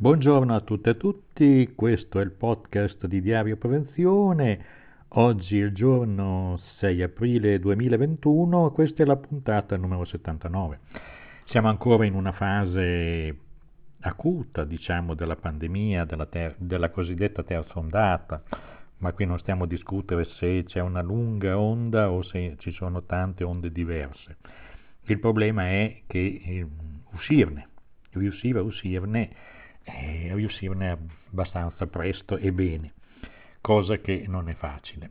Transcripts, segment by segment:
Buongiorno a tutte e tutti, questo è il podcast di Diario Prevenzione. Oggi è il giorno 6 aprile 2021, questa è la puntata numero 79. Siamo ancora in una fase acuta, diciamo, della pandemia, della, ter- della cosiddetta terza ondata, ma qui non stiamo a discutere se c'è una lunga onda o se ci sono tante onde diverse. Il problema è che eh, uscirne, riuscire a uscirne e riuscirne abbastanza presto e bene, cosa che non è facile.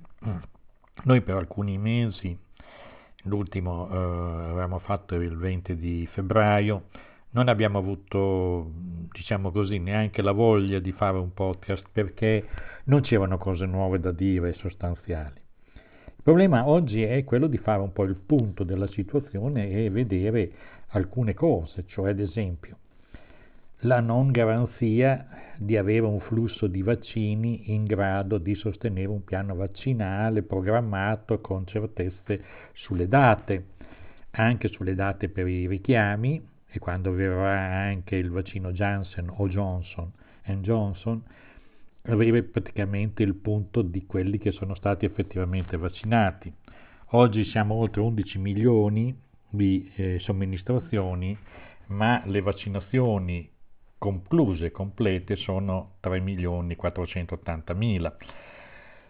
Noi per alcuni mesi, l'ultimo eh, avevamo fatto il 20 di febbraio, non abbiamo avuto, diciamo così, neanche la voglia di fare un podcast perché non c'erano cose nuove da dire sostanziali. Il problema oggi è quello di fare un po' il punto della situazione e vedere alcune cose, cioè ad esempio la non garanzia di avere un flusso di vaccini in grado di sostenere un piano vaccinale programmato con certezze sulle date, anche sulle date per i richiami e quando verrà anche il vaccino Janssen o Johnson Johnson, avere praticamente il punto di quelli che sono stati effettivamente vaccinati. Oggi siamo oltre 11 milioni di eh, somministrazioni, ma le vaccinazioni concluse, complete, sono 3.480.000.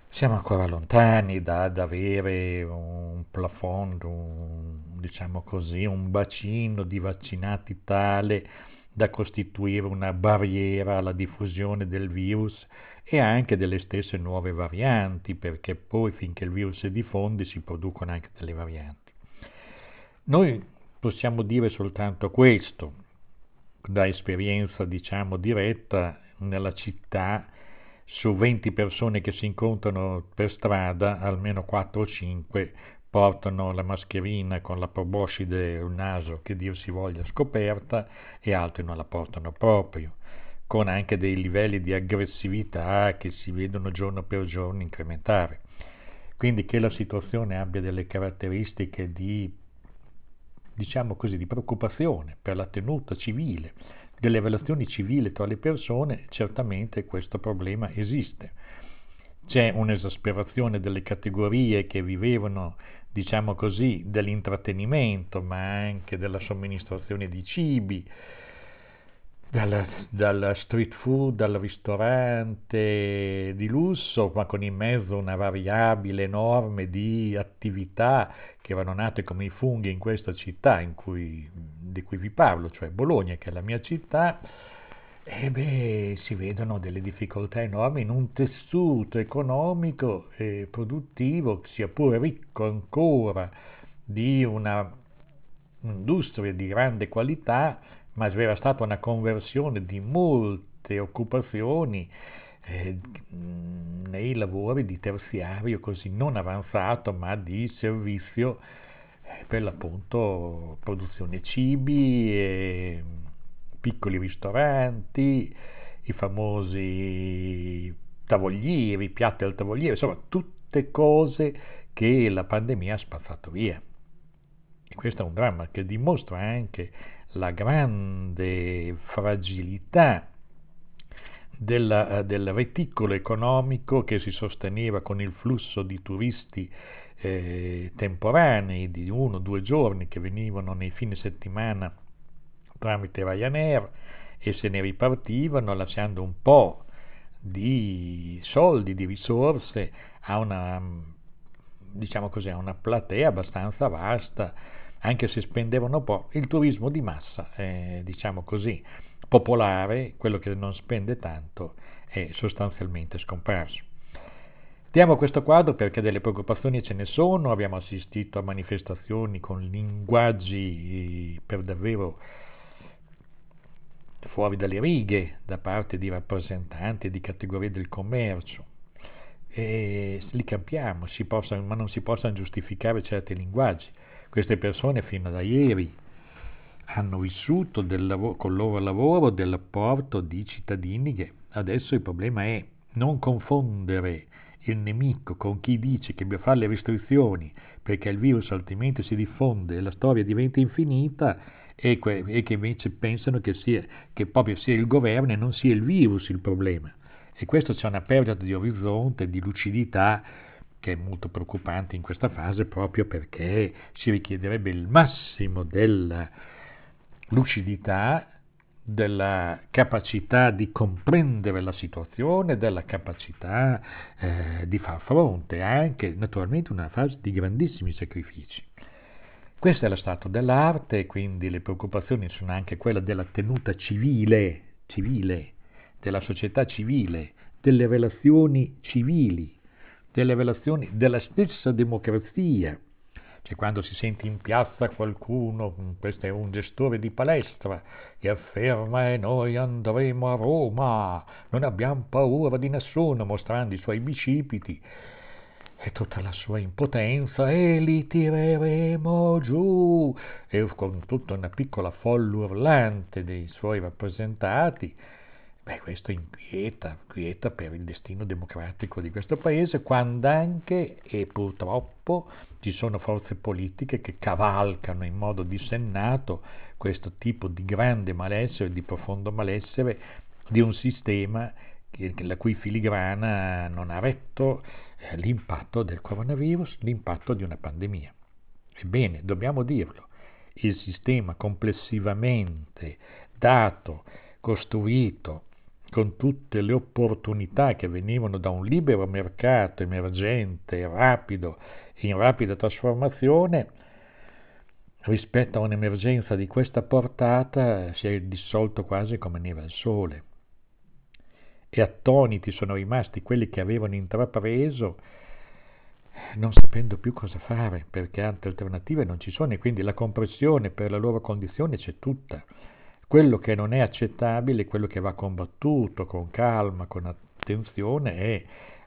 Siamo ancora lontani da, da avere un plafond, un, diciamo così, un bacino di vaccinati tale da costituire una barriera alla diffusione del virus e anche delle stesse nuove varianti, perché poi finché il virus si diffonde si producono anche delle varianti. Noi possiamo dire soltanto questo, da esperienza diciamo diretta nella città su 20 persone che si incontrano per strada almeno 4 o 5 portano la mascherina con la proboscide il naso che Dio si voglia scoperta e altri non la portano proprio con anche dei livelli di aggressività che si vedono giorno per giorno incrementare. Quindi che la situazione abbia delle caratteristiche di diciamo così, di preoccupazione per la tenuta civile, delle relazioni civili tra le persone, certamente questo problema esiste. C'è un'esasperazione delle categorie che vivevano, diciamo così, dell'intrattenimento, ma anche della somministrazione di cibi, dal, dal, street food, dal ristorante di lusso, ma con in mezzo una variabile enorme di attività che erano nate come i funghi in questa città in cui, di cui vi parlo, cioè Bologna, che è la mia città, e beh, si vedono delle difficoltà enormi in un tessuto economico e produttivo, sia pure ricco ancora di una industria di grande qualità, ma c'era stata una conversione di molte occupazioni eh, nei lavori di terziario così non avanzato ma di servizio eh, per l'appunto produzione cibi, eh, piccoli ristoranti, i famosi tavolieri, piatti al tavoliere, insomma tutte cose che la pandemia ha spazzato via. E questo è un dramma che dimostra anche la grande fragilità del, del, reticolo economico che si sosteneva con il flusso di turisti eh, temporanei di uno o due giorni che venivano nei fine settimana tramite Ryanair e se ne ripartivano lasciando un po' di soldi, di risorse a una, diciamo così, a una platea abbastanza vasta anche se spendevano poco, il turismo di massa, eh, diciamo così, popolare, quello che non spende tanto, è sostanzialmente scomparso. Diamo questo quadro perché delle preoccupazioni ce ne sono, abbiamo assistito a manifestazioni con linguaggi per davvero fuori dalle righe da parte di rappresentanti di categorie del commercio. E li capiamo, si possano, ma non si possono giustificare certi linguaggi. Queste persone fino a ieri hanno vissuto lavoro, col loro lavoro dell'apporto di cittadini che adesso il problema è non confondere il nemico con chi dice che bisogna fare le restrizioni perché il virus altrimenti si diffonde e la storia diventa infinita e, que, e che invece pensano che, sia, che proprio sia il governo e non sia il virus il problema. E questo c'è una perdita di orizzonte, di lucidità che è molto preoccupante in questa fase proprio perché si richiederebbe il massimo della lucidità, della capacità di comprendere la situazione, della capacità eh, di far fronte anche naturalmente una fase di grandissimi sacrifici. Questo è lo stato dell'arte, quindi le preoccupazioni sono anche quelle della tenuta civile, civile della società civile, delle relazioni civili, delle relazioni della stessa democrazia. Cioè quando si sente in piazza qualcuno, questo è un gestore di palestra, che afferma e noi andremo a Roma, non abbiamo paura di nessuno, mostrando i suoi bicipiti e tutta la sua impotenza e li tireremo giù e con tutta una piccola folla urlante dei suoi rappresentati Beh, questo inquieta, inquieta per il destino democratico di questo paese, quando anche, e purtroppo, ci sono forze politiche che cavalcano in modo dissennato questo tipo di grande malessere, di profondo malessere di un sistema che, la cui filigrana non ha retto eh, l'impatto del coronavirus, l'impatto di una pandemia. Ebbene, dobbiamo dirlo, il sistema complessivamente dato, costruito, con tutte le opportunità che venivano da un libero mercato emergente, rapido in rapida trasformazione, rispetto a un'emergenza di questa portata si è dissolto quasi come neve al sole. E attoniti sono rimasti quelli che avevano intrapreso, non sapendo più cosa fare, perché altre alternative non ci sono e quindi la compressione per la loro condizione c'è tutta. Quello che non è accettabile, quello che va combattuto con calma, con attenzione, è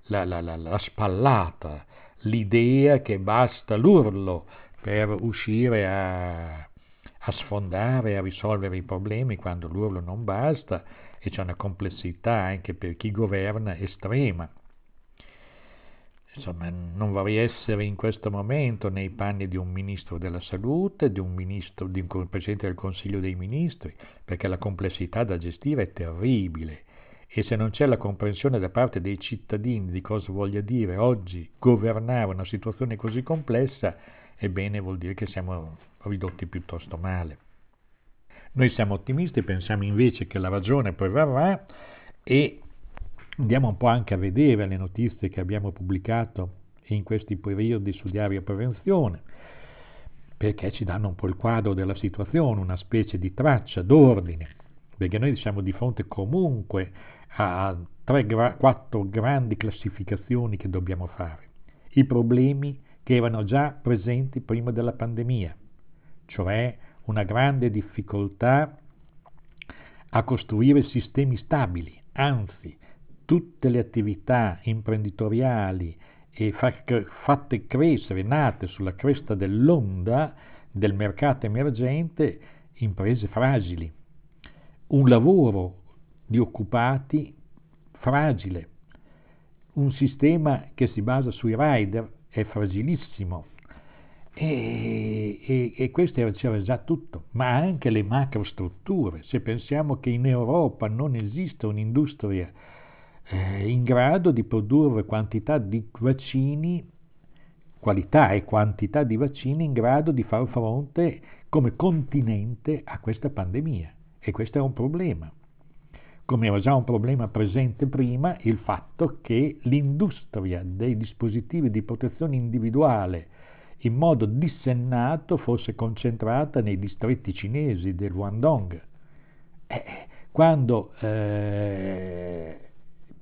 la, la, la, la spallata, l'idea che basta l'urlo per uscire a, a sfondare, a risolvere i problemi quando l'urlo non basta e c'è una complessità anche per chi governa estrema. Insomma, non vorrei essere in questo momento nei panni di un ministro della salute, di un, ministro, di un presidente del Consiglio dei ministri, perché la complessità da gestire è terribile. E se non c'è la comprensione da parte dei cittadini di cosa voglia dire oggi governare una situazione così complessa, ebbene vuol dire che siamo ridotti piuttosto male. Noi siamo ottimisti, pensiamo invece che la ragione poi verrà e Andiamo un po' anche a vedere le notizie che abbiamo pubblicato in questi periodi su Diario Prevenzione, perché ci danno un po' il quadro della situazione, una specie di traccia d'ordine, perché noi siamo di fronte comunque a tre, quattro grandi classificazioni che dobbiamo fare. I problemi che erano già presenti prima della pandemia, cioè una grande difficoltà a costruire sistemi stabili, anzi tutte le attività imprenditoriali e fatte crescere, nate sulla cresta dell'onda del mercato emergente, imprese fragili. Un lavoro di occupati fragile. Un sistema che si basa sui rider è fragilissimo. E, e, e questo c'era già tutto, ma anche le macrostrutture. Se pensiamo che in Europa non esiste un'industria eh, in grado di produrre quantità di vaccini, qualità e quantità di vaccini in grado di far fronte come continente a questa pandemia. E questo è un problema. Come era già un problema presente prima il fatto che l'industria dei dispositivi di protezione individuale in modo dissennato fosse concentrata nei distretti cinesi del Guangdong. Eh, quando eh,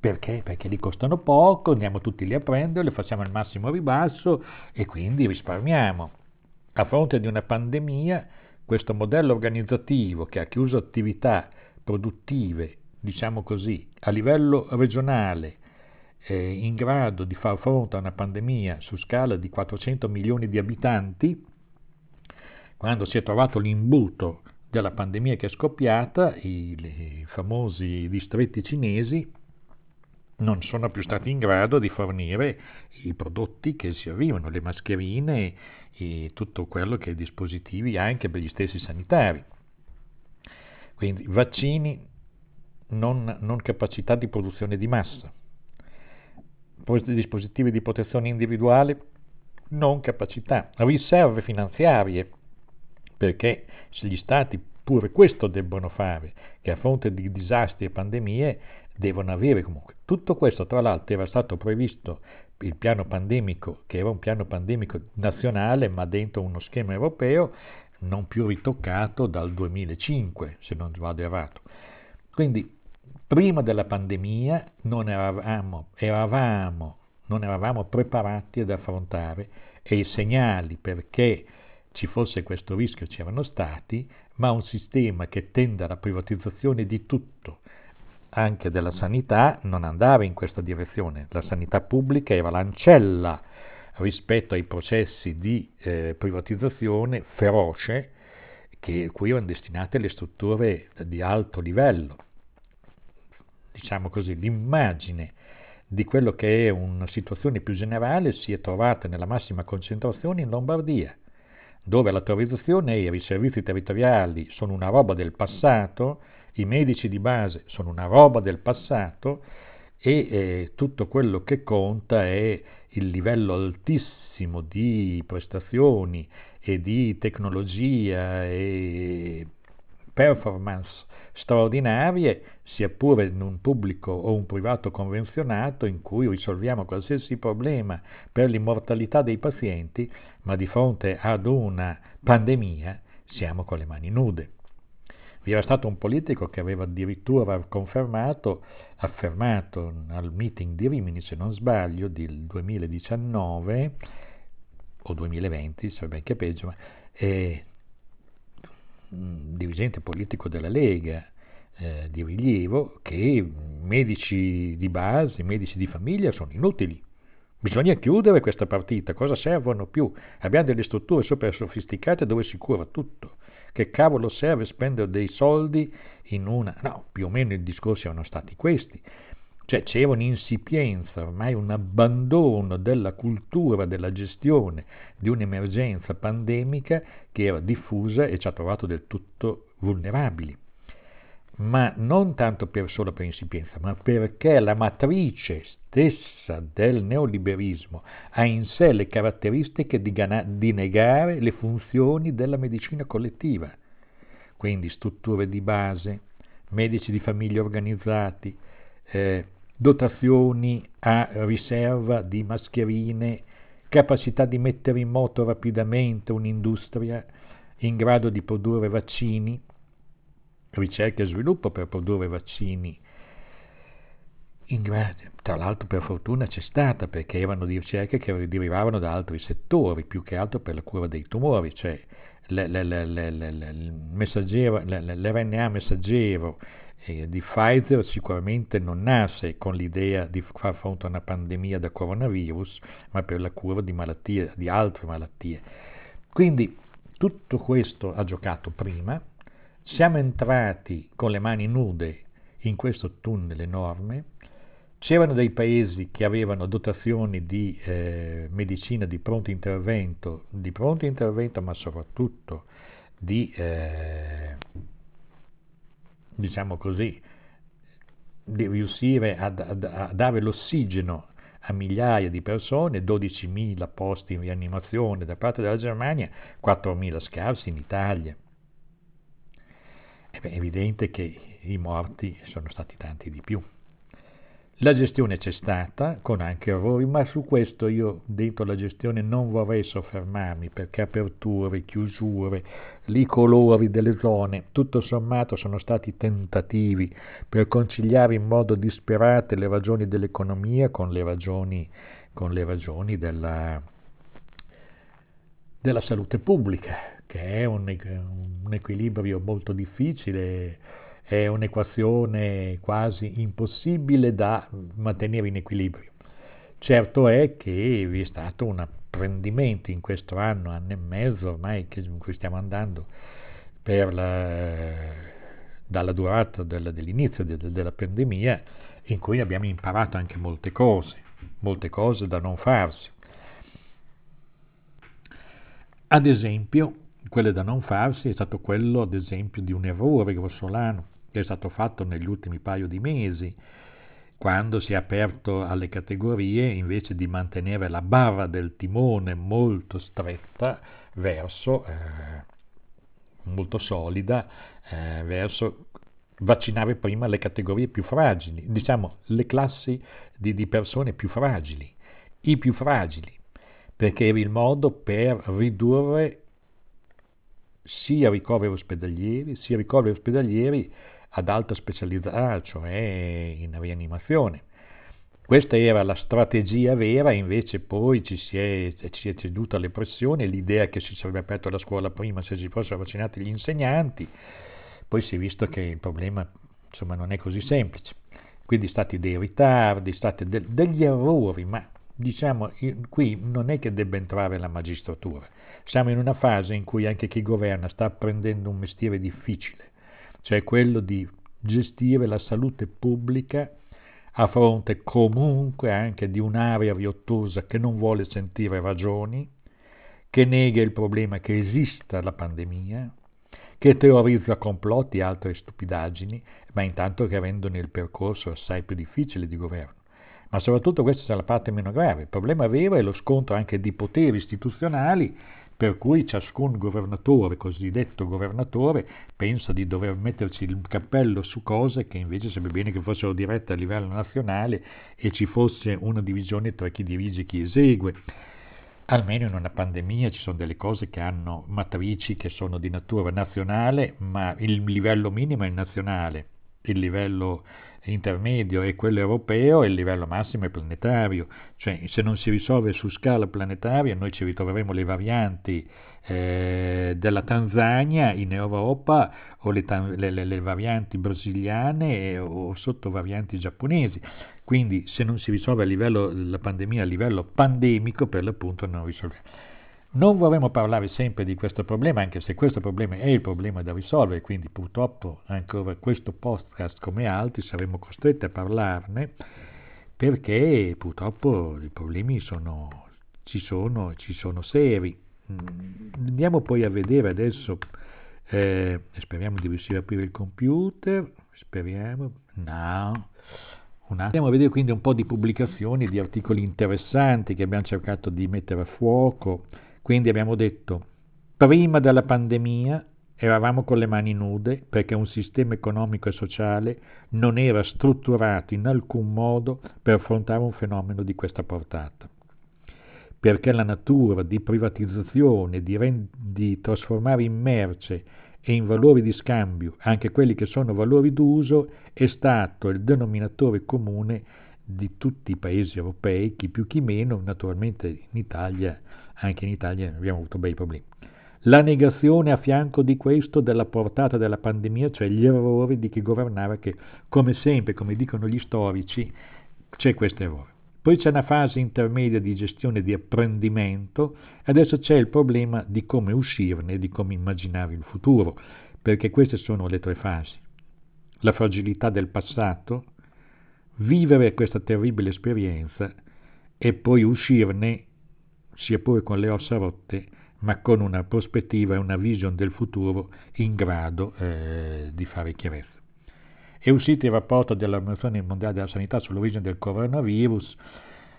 perché? Perché li costano poco, andiamo tutti lì a prenderli, facciamo il massimo ribasso e quindi risparmiamo. A fronte di una pandemia, questo modello organizzativo che ha chiuso attività produttive, diciamo così, a livello regionale, eh, in grado di far fronte a una pandemia su scala di 400 milioni di abitanti, quando si è trovato l'imbuto della pandemia che è scoppiata, i, i famosi distretti cinesi non sono più stati in grado di fornire i prodotti che servivano, le mascherine e tutto quello che è dispositivi anche per gli stessi sanitari. Quindi vaccini, non, non capacità di produzione di massa. Dispositivi di protezione individuale, non capacità. Riserve finanziarie, perché se gli stati pure questo debbono fare, che a fronte di disastri e pandemie devono avere comunque. Tutto questo, tra l'altro, era stato previsto il piano pandemico, che era un piano pandemico nazionale, ma dentro uno schema europeo, non più ritoccato dal 2005, se non vado errato. Quindi, prima della pandemia non eravamo, eravamo, non eravamo preparati ad affrontare e i segnali perché ci fosse questo rischio c'erano stati, ma un sistema che tende alla privatizzazione di tutto, anche della sanità, non andava in questa direzione. La sanità pubblica era l'ancella rispetto ai processi di eh, privatizzazione feroce che, cui erano destinate le strutture di alto livello. Diciamo così, l'immagine di quello che è una situazione più generale si è trovata nella massima concentrazione in Lombardia, dove l'autorizzazione e i servizi territoriali sono una roba del passato, i medici di base sono una roba del passato e eh, tutto quello che conta è il livello altissimo di prestazioni e di tecnologia e performance straordinarie, sia pure in un pubblico o un privato convenzionato in cui risolviamo qualsiasi problema per l'immortalità dei pazienti, ma di fronte ad una pandemia siamo con le mani nude. Vi era stato un politico che aveva addirittura confermato, affermato al meeting di Rimini, se non sbaglio, del 2019 o 2020, se ben che peggio, ma è un dirigente politico della Lega eh, di rilievo che medici di base, medici di famiglia sono inutili. Bisogna chiudere questa partita, cosa servono più? Abbiamo delle strutture super sofisticate dove si cura tutto. Che cavolo serve spendere dei soldi in una... No, più o meno i discorsi erano stati questi. Cioè c'era un'insipienza, ormai un abbandono della cultura della gestione di un'emergenza pandemica che era diffusa e ci ha trovato del tutto vulnerabili ma non tanto per, solo per insipienza, ma perché la matrice stessa del neoliberismo ha in sé le caratteristiche di, gana- di negare le funzioni della medicina collettiva, quindi strutture di base, medici di famiglia organizzati, eh, dotazioni a riserva di mascherine, capacità di mettere in moto rapidamente un'industria in grado di produrre vaccini, ricerca e sviluppo per produrre vaccini. Tra l'altro per fortuna c'è stata perché erano ricerche che derivavano da altri settori, più che altro per la cura dei tumori, cioè l'RNA messaggero eh, di Pfizer sicuramente non nasce con l'idea di far fronte a una pandemia da coronavirus, ma per la cura di malattie, di altre malattie. Quindi tutto questo ha giocato prima, siamo entrati con le mani nude in questo tunnel enorme, c'erano dei paesi che avevano dotazioni di eh, medicina di pronto intervento, di pronto intervento ma soprattutto di, eh, diciamo così, di riuscire a, a, a dare l'ossigeno a migliaia di persone, 12.000 posti in rianimazione da parte della Germania, 4.000 scarsi in Italia. È evidente che i morti sono stati tanti di più. La gestione c'è stata, con anche errori, ma su questo io dentro la gestione non vorrei soffermarmi, perché aperture, chiusure, i colori delle zone, tutto sommato sono stati tentativi per conciliare in modo disperato le ragioni dell'economia con le ragioni, con le ragioni della, della salute pubblica che è un, un equilibrio molto difficile, è un'equazione quasi impossibile da mantenere in equilibrio. Certo è che vi è stato un apprendimento in questo anno, anno e mezzo ormai che, in cui stiamo andando la, dalla durata del, dell'inizio de, della pandemia, in cui abbiamo imparato anche molte cose, molte cose da non farsi. Ad esempio, quello da non farsi è stato quello, ad esempio, di un errore grossolano che è stato fatto negli ultimi paio di mesi, quando si è aperto alle categorie invece di mantenere la barra del timone molto stretta verso, eh, molto solida, eh, verso vaccinare prima le categorie più fragili, diciamo le classi di, di persone più fragili, i più fragili, perché era il modo per ridurre sia ricoveri ospedalieri, sia ricoveri ospedalieri ad alta specialità, cioè in rianimazione. Questa era la strategia vera, invece poi ci si è, ci è ceduta alle pressioni, l'idea che si sarebbe aperto la scuola prima se si fossero vaccinati gli insegnanti, poi si è visto che il problema insomma, non è così semplice. Quindi stati dei ritardi, stati de- degli errori, ma diciamo qui non è che debba entrare la magistratura. Siamo in una fase in cui anche chi governa sta apprendendo un mestiere difficile, cioè quello di gestire la salute pubblica a fronte comunque anche di un'area riottosa che non vuole sentire ragioni, che nega il problema che esista la pandemia, che teorizza complotti e altre stupidaggini, ma intanto che rendono il percorso assai più difficile di governo. Ma soprattutto questa è la parte meno grave. Il problema vero è lo scontro anche di poteri istituzionali per cui ciascun governatore, cosiddetto governatore, pensa di dover metterci il cappello su cose che invece sarebbe bene che fossero dirette a livello nazionale e ci fosse una divisione tra chi dirige e chi esegue. Almeno in una pandemia ci sono delle cose che hanno matrici che sono di natura nazionale, ma il livello minimo è nazionale, il livello intermedio è quello europeo e il livello massimo è planetario, cioè se non si risolve su scala planetaria noi ci ritroveremo le varianti eh, della Tanzania in Europa o le, le, le, varianti brasiliane o sottovarianti giapponesi. Quindi se non si risolve livello, la pandemia a livello pandemico per l'appunto non risolviamo. Non vorremmo parlare sempre di questo problema, anche se questo problema è il problema da risolvere, quindi purtroppo ancora questo podcast come altri saremo costretti a parlarne, perché purtroppo i problemi sono, ci, sono, ci sono seri. Mm, andiamo poi a vedere adesso, eh, speriamo di riuscire a aprire il computer, speriamo, no. Andiamo a vedere quindi un po' di pubblicazioni, di articoli interessanti che abbiamo cercato di mettere a fuoco quindi abbiamo detto, prima della pandemia eravamo con le mani nude perché un sistema economico e sociale non era strutturato in alcun modo per affrontare un fenomeno di questa portata. Perché la natura di privatizzazione, di, rend- di trasformare in merce e in valori di scambio anche quelli che sono valori d'uso è stato il denominatore comune di tutti i paesi europei, chi più chi meno, naturalmente in Italia anche in Italia abbiamo avuto bei problemi. La negazione a fianco di questo della portata della pandemia, cioè gli errori di chi governava, che come sempre, come dicono gli storici, c'è questo errore. Poi c'è una fase intermedia di gestione di apprendimento adesso c'è il problema di come uscirne, di come immaginare il futuro, perché queste sono le tre fasi. La fragilità del passato, vivere questa terribile esperienza e poi uscirne sia pure con le ossa rotte, ma con una prospettiva e una vision del futuro in grado eh, di fare chiarezza. È uscito il rapporto dell'Organizzazione Mondiale della Sanità sull'origine del coronavirus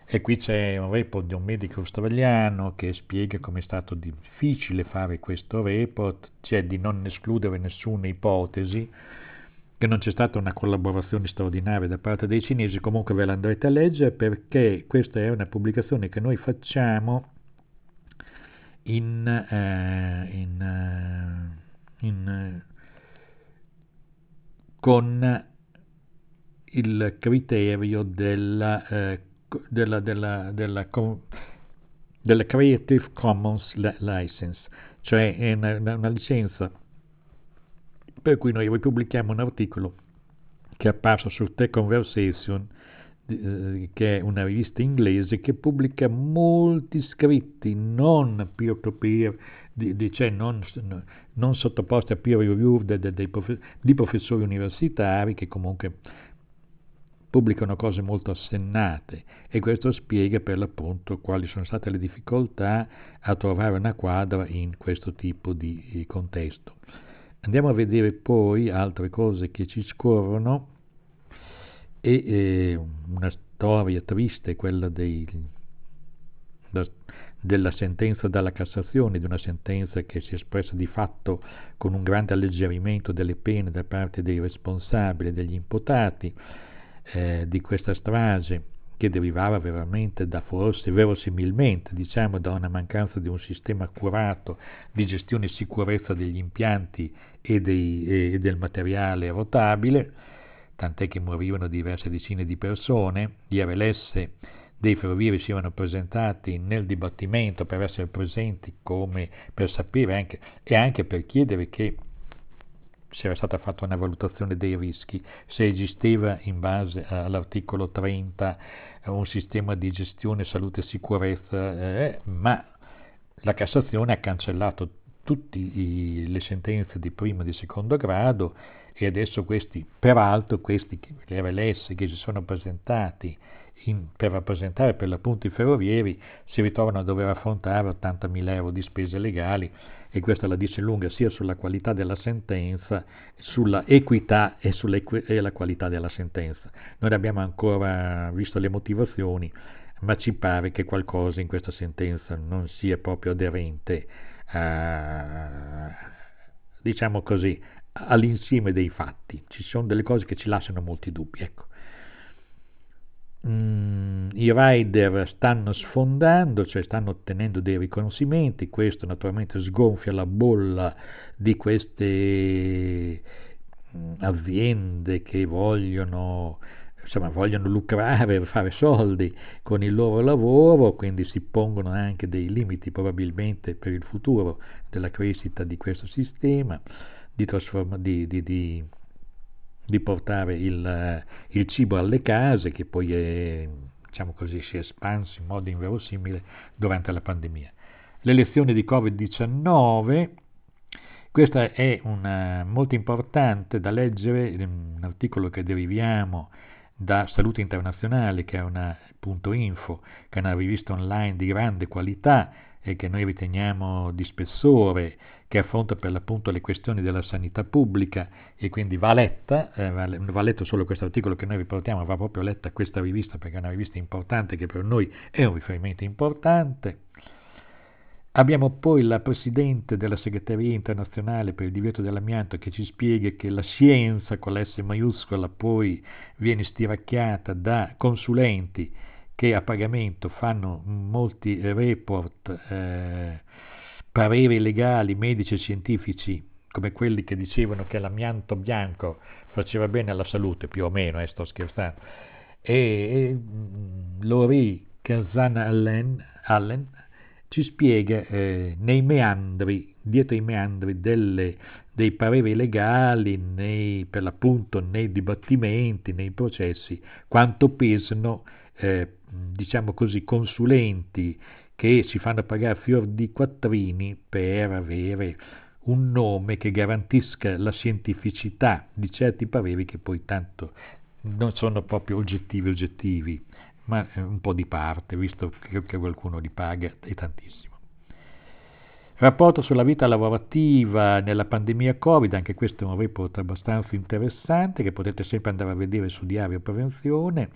e qui c'è un report di un medico australiano che spiega come è stato difficile fare questo report, cioè di non escludere nessuna ipotesi, che non c'è stata una collaborazione straordinaria da parte dei cinesi, comunque ve la andrete a leggere perché questa è una pubblicazione che noi facciamo in, eh, in, eh, in, eh, con il criterio della, eh, della, della, della, della, Creative Commons License, cioè è una, una licenza per cui noi ripubblichiamo un articolo che è apparso su Tech Conversation, eh, che è una rivista inglese che pubblica molti scritti non peer-to-peer, di, di, cioè non, non, sottoposti a peer review de, de, de, di professori universitari che comunque pubblicano cose molto assennate e questo spiega per l'appunto quali sono state le difficoltà a trovare una quadra in questo tipo di contesto. Andiamo a vedere poi altre cose che ci scorrono. E eh, una storia triste, quella dei, da, della sentenza dalla Cassazione, di una sentenza che si è espressa di fatto con un grande alleggerimento delle pene da parte dei responsabili, degli imputati eh, di questa strage che derivava veramente da forse, verosimilmente, diciamo, da una mancanza di un sistema accurato di gestione e sicurezza degli impianti e, dei, e del materiale rotabile, tant'è che morivano diverse decine di persone, gli RLS dei ferrovieri si erano presentati nel dibattimento per essere presenti come per sapere anche, e anche per chiedere che se era stata fatta una valutazione dei rischi, se esisteva in base all'articolo 30 un sistema di gestione salute e sicurezza, eh, ma la Cassazione ha cancellato tutte le sentenze di primo e di secondo grado e adesso questi, peraltro questi, RLS che si sono presentati in, per rappresentare per l'appunto i ferrovieri si ritrovano a dover affrontare 80.000 euro di spese legali e questa la dice lunga sia sulla qualità della sentenza, sulla equità e sulla qualità della sentenza. Noi abbiamo ancora visto le motivazioni, ma ci pare che qualcosa in questa sentenza non sia proprio aderente a, diciamo così, all'insieme dei fatti. Ci sono delle cose che ci lasciano molti dubbi. Ecco. Mm, I rider stanno sfondando, cioè stanno ottenendo dei riconoscimenti, questo naturalmente sgonfia la bolla di queste mm, aziende che vogliono, insomma, vogliono lucrare, fare soldi con il loro lavoro, quindi si pongono anche dei limiti probabilmente per il futuro della crescita di questo sistema di, trasforma, di, di, di di portare il, il cibo alle case, che poi è, diciamo così, si è espanso in modo inverosimile durante la pandemia. Le lezioni di Covid-19, questa è una, molto importante da leggere, un articolo che deriviamo da Salute Internazionale, che è una punto info, che è una rivista online di grande qualità e che noi riteniamo di spessore, che affronta per l'appunto le questioni della sanità pubblica e quindi va letta, eh, va letto solo questo articolo che noi riportiamo, va proprio letta questa rivista perché è una rivista importante che per noi è un riferimento importante. Abbiamo poi la Presidente della Segreteria internazionale per il divieto dell'amianto che ci spiega che la scienza con la S maiuscola poi viene stiracchiata da consulenti che a pagamento fanno molti report, eh, pareri legali, medici e scientifici, come quelli che dicevano che l'amianto bianco faceva bene alla salute, più o meno, eh, sto scherzando. E, e mm, Lori Kazan Allen, Allen ci spiega eh, nei meandri, dietro i meandri delle, dei pareri legali, nei, per l'appunto nei dibattimenti, nei processi, quanto pesano eh, diciamo così, consulenti che si fanno pagare fior di quattrini per avere un nome che garantisca la scientificità di certi pareri che poi tanto non sono proprio oggettivi oggettivi, ma un po' di parte, visto che qualcuno li paga e tantissimo. Rapporto sulla vita lavorativa nella pandemia Covid, anche questo è un report abbastanza interessante che potete sempre andare a vedere su Diario Prevenzione,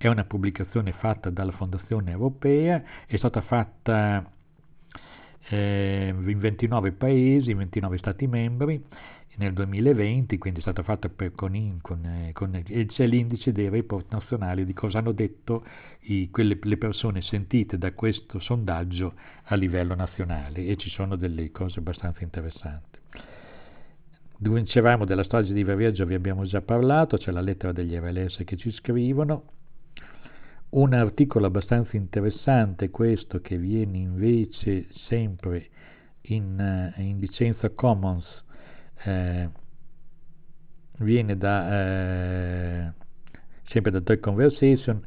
è una pubblicazione fatta dalla Fondazione Europea, è stata fatta eh, in 29 paesi, in 29 Stati membri nel 2020, quindi è stata fatta per, con, con, eh, con, e c'è l'indice dei report nazionali di cosa hanno detto i, quelle, le persone sentite da questo sondaggio a livello nazionale e ci sono delle cose abbastanza interessanti. Dicevamo della storia di Viareggio, vi abbiamo già parlato, c'è la lettera degli RLS che ci scrivono, un articolo abbastanza interessante questo che viene invece sempre in, eh, in licenza Commons, eh, viene da, eh, sempre da The Conversation,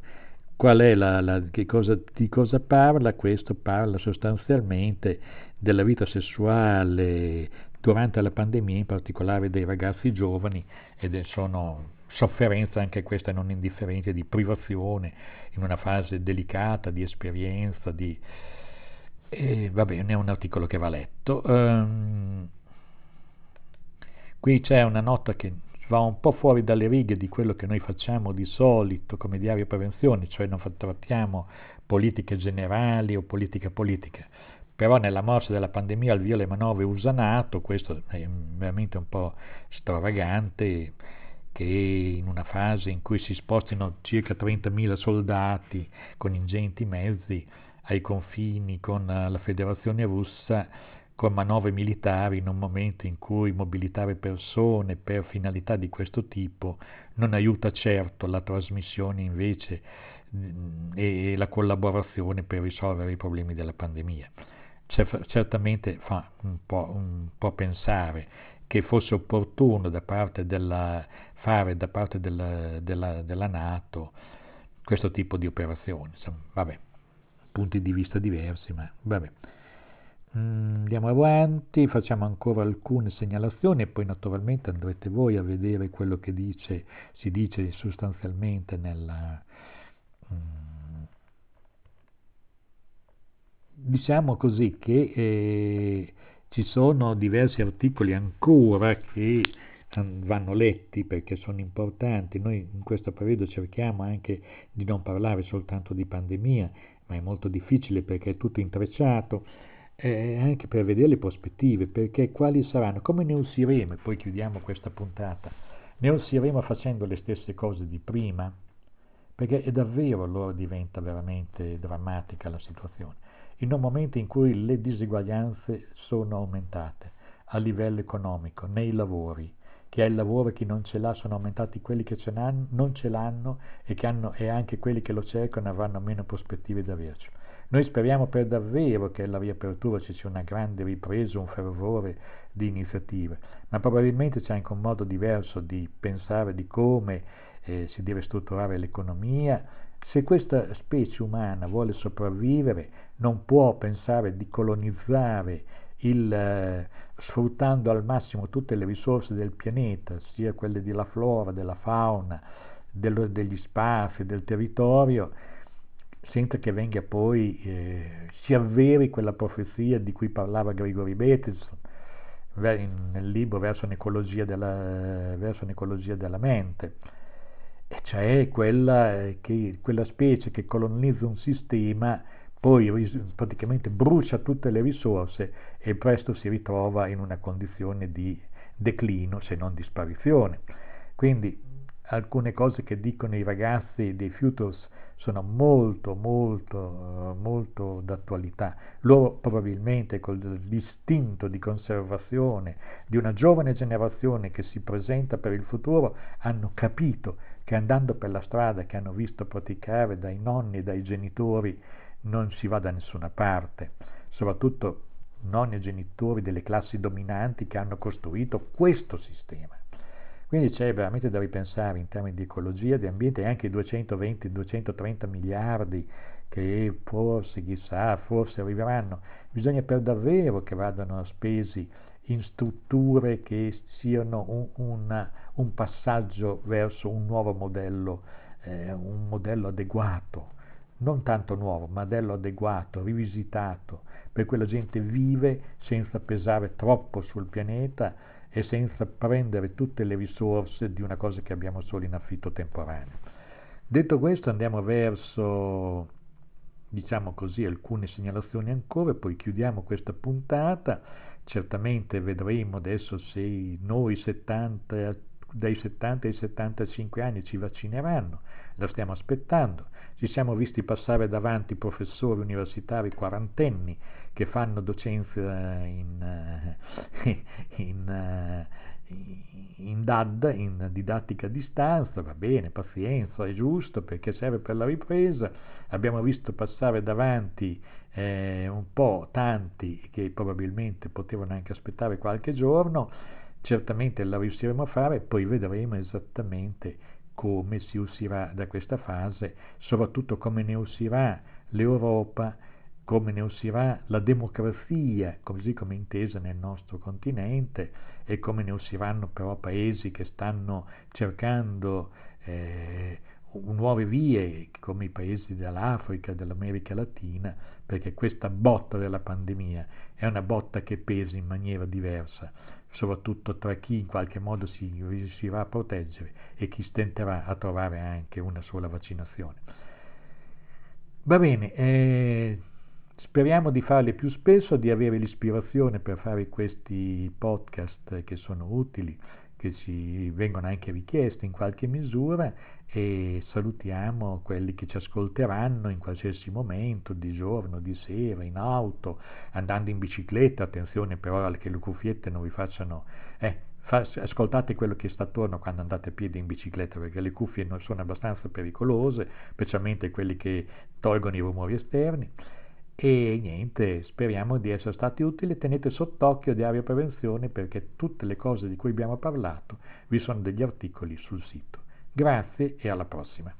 qual è la, la cosa, di cosa parla? Questo parla sostanzialmente della vita sessuale durante la pandemia, in particolare dei ragazzi giovani, ed sono sofferenza anche questa non indifferente di privazione in una fase delicata di esperienza, di... E, va bene, è un articolo che va letto. Um, qui c'è una nota che va un po' fuori dalle righe di quello che noi facciamo di solito come diario prevenzione, cioè non trattiamo politiche generali o politiche politiche. Però nella morsa della pandemia al via le manovre usa NATO, questo è veramente un po' stravagante, che in una fase in cui si spostino circa 30.000 soldati con ingenti mezzi ai confini con la federazione russa, con manovre militari in un momento in cui mobilitare persone per finalità di questo tipo non aiuta certo la trasmissione invece e la collaborazione per risolvere i problemi della pandemia. Certamente fa un po', un po pensare che fosse opportuno da parte della, fare da parte della, della, della Nato questo tipo di operazioni. Insomma, vabbè, punti di vista diversi, ma vabbè. Mm, andiamo avanti, facciamo ancora alcune segnalazioni e poi naturalmente andrete voi a vedere quello che dice, si dice sostanzialmente nella... Mm, diciamo così che eh, ci sono diversi articoli ancora che vanno letti perché sono importanti. Noi in questo periodo cerchiamo anche di non parlare soltanto di pandemia, ma è molto difficile perché è tutto intrecciato eh, anche per vedere le prospettive, perché quali saranno, come ne usciremo, e poi chiudiamo questa puntata, ne usciremo facendo le stesse cose di prima, perché è davvero allora diventa veramente drammatica la situazione, in un momento in cui le diseguaglianze sono aumentate a livello economico, nei lavori, chi ha il lavoro e chi non ce l'ha sono aumentati quelli che ce non ce l'hanno e, hanno, e anche quelli che lo cercano avranno meno prospettive di avercelo. Noi speriamo per davvero che alla riapertura ci sia una grande ripresa, un fervore di iniziative, ma probabilmente c'è anche un modo diverso di pensare di come eh, si deve strutturare l'economia. Se questa specie umana vuole sopravvivere, non può pensare di colonizzare il, eh, sfruttando al massimo tutte le risorse del pianeta, sia quelle della flora, della fauna, dello, degli spazi, del territorio, senza che venga poi, eh, si avveri quella profezia di cui parlava Gregory Bateson nel libro Verso un'ecologia della, verso un'ecologia della mente, e cioè quella, eh, che, quella specie che colonizza un sistema poi praticamente brucia tutte le risorse e presto si ritrova in una condizione di declino, se non di sparizione. Quindi alcune cose che dicono i ragazzi dei Futures sono molto molto molto d'attualità. Loro probabilmente con l'istinto di conservazione di una giovane generazione che si presenta per il futuro hanno capito che andando per la strada che hanno visto praticare dai nonni e dai genitori non si va da nessuna parte, soprattutto nonni e genitori delle classi dominanti che hanno costruito questo sistema. Quindi c'è veramente da ripensare in termini di ecologia, di ambiente e anche i 220-230 miliardi che forse, chissà, forse arriveranno. Bisogna per davvero che vadano spesi in strutture che siano un, una, un passaggio verso un nuovo modello, eh, un modello adeguato, non tanto nuovo, modello adeguato, rivisitato, per cui la gente vive senza pesare troppo sul pianeta e senza prendere tutte le risorse di una cosa che abbiamo solo in affitto temporaneo. Detto questo andiamo verso, diciamo così, alcune segnalazioni ancora, poi chiudiamo questa puntata. Certamente vedremo adesso se noi 70, dai 70 ai 75 anni ci vaccineranno, la stiamo aspettando. Ci siamo visti passare davanti professori universitari quarantenni che fanno docenza in, in, in DAD, in didattica a distanza, va bene, pazienza, è giusto perché serve per la ripresa. Abbiamo visto passare davanti eh, un po' tanti che probabilmente potevano anche aspettare qualche giorno, certamente la riusciremo a fare, poi vedremo esattamente come si uscirà da questa fase, soprattutto come ne uscirà l'Europa come ne uscirà la democrazia, così come intesa nel nostro continente, e come ne usciranno però paesi che stanno cercando eh, nuove vie, come i paesi dell'Africa, dell'America Latina, perché questa botta della pandemia è una botta che pesa in maniera diversa, soprattutto tra chi in qualche modo si riuscirà a proteggere e chi stenterà a trovare anche una sola vaccinazione. Va bene, eh, speriamo di farli più spesso, di avere l'ispirazione per fare questi podcast che sono utili, che ci vengono anche richiesti in qualche misura e salutiamo quelli che ci ascolteranno in qualsiasi momento, di giorno, di sera, in auto, andando in bicicletta, attenzione però che le cuffiette non vi facciano... Eh, ascoltate quello che sta attorno quando andate a piedi in bicicletta perché le cuffie non sono abbastanza pericolose, specialmente quelli che tolgono i rumori esterni. E niente, speriamo di essere stati utili. Tenete sott'occhio Diario Prevenzione perché tutte le cose di cui abbiamo parlato vi sono degli articoli sul sito. Grazie e alla prossima.